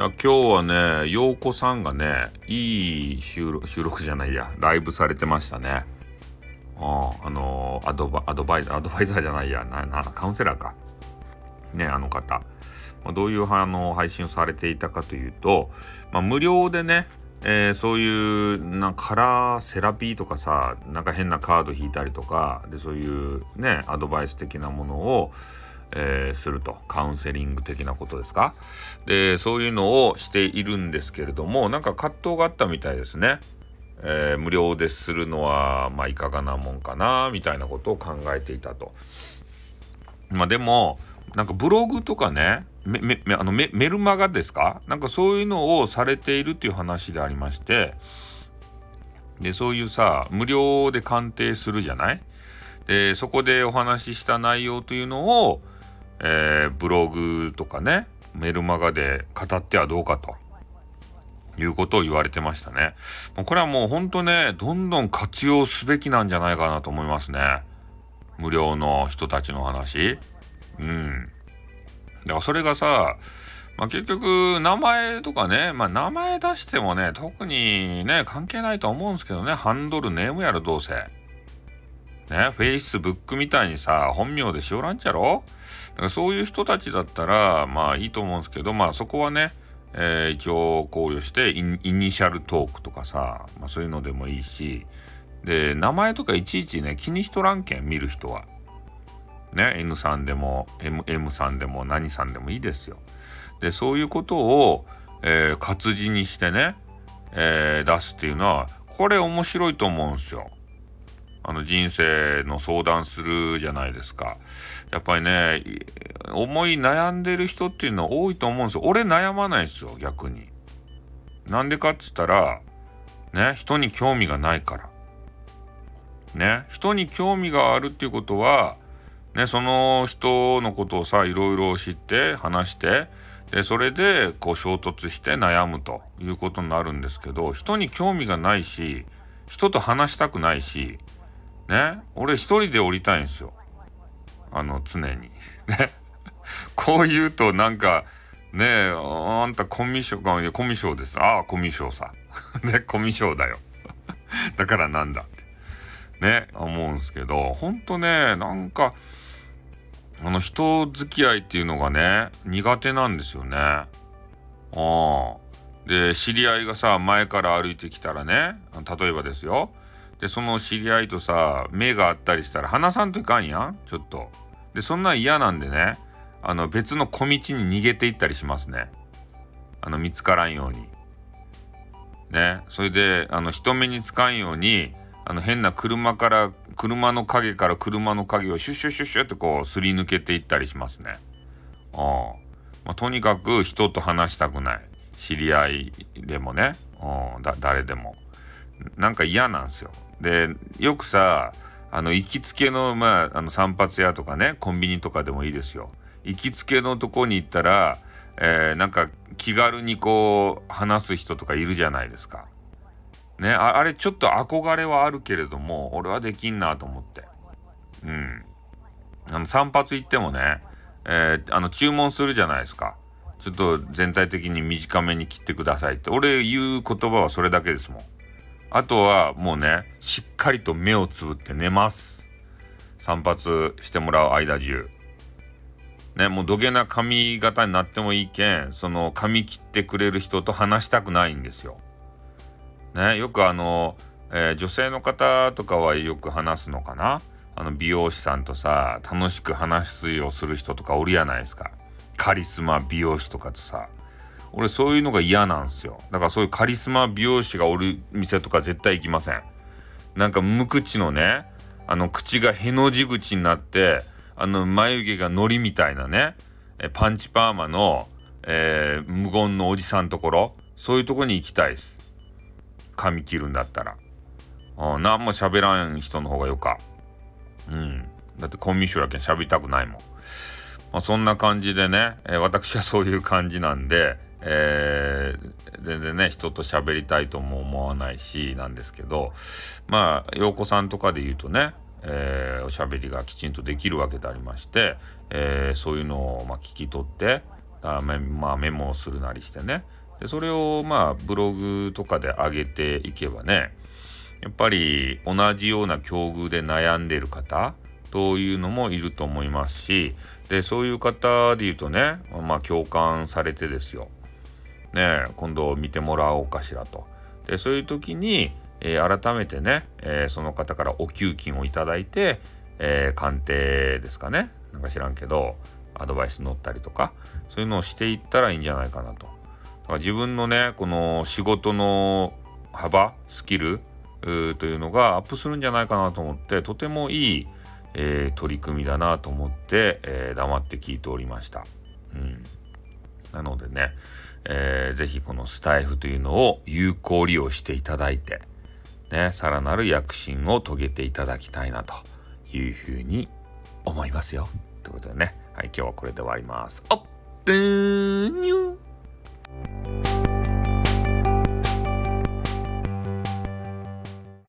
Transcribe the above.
や今日はね陽子さんがねいい収録収録じゃないやライブされてましたね。ああのアドバアドバイザーアドバイザーじゃないやななカウンセラーか。ねあの方、まあ、どういうあの配信をされていたかというと、まあ、無料でねえー、そういうなカラーセラピーとかさなんか変なカード引いたりとかでそういうねアドバイス的なものをえー、すると。カウンセリング的なことですか？でそういうのをしているんですけれどもなんか葛藤があったみたいですね、えー、無料でするのはまあいかがなもんかなみたいなことを考えていたと。まあでもなんかブログとかねめめあのメルマガですか？なんかそういうのをされているっていう話でありましてでそういうさ無料で鑑定するじゃない？でそこでお話しした内容というのをえー、ブログとかね、メルマガで語ってはどうかと。いうことを言われてましたね。もうこれはもうほんとね、どんどん活用すべきなんじゃないかなと思いますね。無料の人たちの話。うん。だからそれがさ、まあ、結局名前とかね、まあ、名前出してもね、特にね、関係ないと思うんですけどね、ハンドルネームやろ、どうせ。ね、Facebook みたいにさ、本名でしおらんちゃろそういう人たちだったら、まあいいと思うんですけど、まあそこはね、えー、一応考慮してイニシャルトークとかさ、まあ、そういうのでもいいし、で、名前とかいちいちね、気にしとらんけん、見る人は。ね、N さんでも M, M さんでも何さんでもいいですよ。で、そういうことを、えー、活字にしてね、えー、出すっていうのは、これ面白いと思うんですよ。あの人生の相談するじゃないですか。やっぱりね、思い悩んでる人っていうのは多いと思うんですよ。俺悩まないですよ、逆に。なんでかっつったら、ね、人に興味がないから。ね、人に興味があるっていうことは、ね、その人のことをさ、いろいろ知って話して、で、それでこう衝突して悩むということになるんですけど、人に興味がないし、人と話したくないし、ね、俺一人で降りたいんですよ。あの、常に。ね。こう言うとなんか、ねえ、あんたコミュ障か、いや、コミュ障です。ああ、コミュ障さ。ね、コミュ障だよ。だからなんだって。ね、思うんすけど、ほんとね、なんか、あの、人付き合いっていうのがね、苦手なんですよね。ああ。で、知り合いがさ、前から歩いてきたらね、例えばですよ。でその知り合いとさ目があったりしたら話さんといかんやん？ちょっと。でそんなん嫌なんでねあの別の小道に逃げていったりしますね。あの見つからんように。ね。それであの人目につかんようにあの変な車から車の影から車の影をシュッシュッシュッシュッってこうすり抜けていったりしますね。あまあ、とにかく人と話したくない。知り合いでもね。だ誰でも。なんか嫌なんですよ。でよくさあの行きつけのまああの散髪屋とかねコンビニとかでもいいですよ行きつけのとこに行ったら、えー、なんか気軽にこう話す人とかいるじゃないですか。ねあれちょっと憧れはあるけれども俺はできんなと思って。うん。あの散髪行ってもね、えー、あの注文するじゃないですか。ちょっと全体的に短めに切ってくださいって。俺言う言葉はそれだけですもん。あとはもうね、しっかりと目をつぶって寝ます。散髪してもらう間中。ね、もう土下な髪型になってもいいけん、その髪切ってくれる人と話したくないんですよ。ね、よくあの、えー、女性の方とかはよく話すのかな？あの美容師さんとさ、楽しく話をする人とかおるやないですか。カリスマ美容師とかとさ。俺そういうのが嫌なんですよ。だからそういうカリスマ美容師がおる店とか絶対行きません。なんか無口のね、あの口がへの字口になって、あの眉毛がのりみたいなね、パンチパーマの、えー、無言のおじさんところ、そういうとこに行きたいです。髪切るんだったら。うん、何も喋らん人の方がよか。うん。だってコンミッションだけ喋りたくないもん。まあ、そんな感じでね、えー、私はそういう感じなんで、えー、全然ね人と喋りたいとも思わないしなんですけどまあ陽子さんとかで言うとね、えー、おしゃべりがきちんとできるわけでありまして、えー、そういうのをまあ聞き取って、あメ,、まあ、メモをするなりしてね。でそれをまあブログとかで上げていけばねやっぱり同じような境遇で悩んでいる方というのもいると思いますしでそういう方で言うとねまあ共感されてですよ。ね今度見てもらおうかしらとでそういう時に、えー、改めてね、えー、その方からお給金をいただいて、えー、鑑定ですかねなんか知らんけどアドバイス乗ったりとかそういうのをしていったらいいんじゃないかなと。だから自分のねこの仕事の幅スキルというのがアップするんじゃないかなと思ってとてもいい、えー、取り組みだなと思って、えー、黙って聞いておりました。うん、なのでね、えー、ぜひこのスタイフというのを有効利用していただいて、ね、さらなる躍進を遂げていただきたいなというふうに思いますよ。ということでね、はい、今日はこれで終わります。おっ、でーにゅ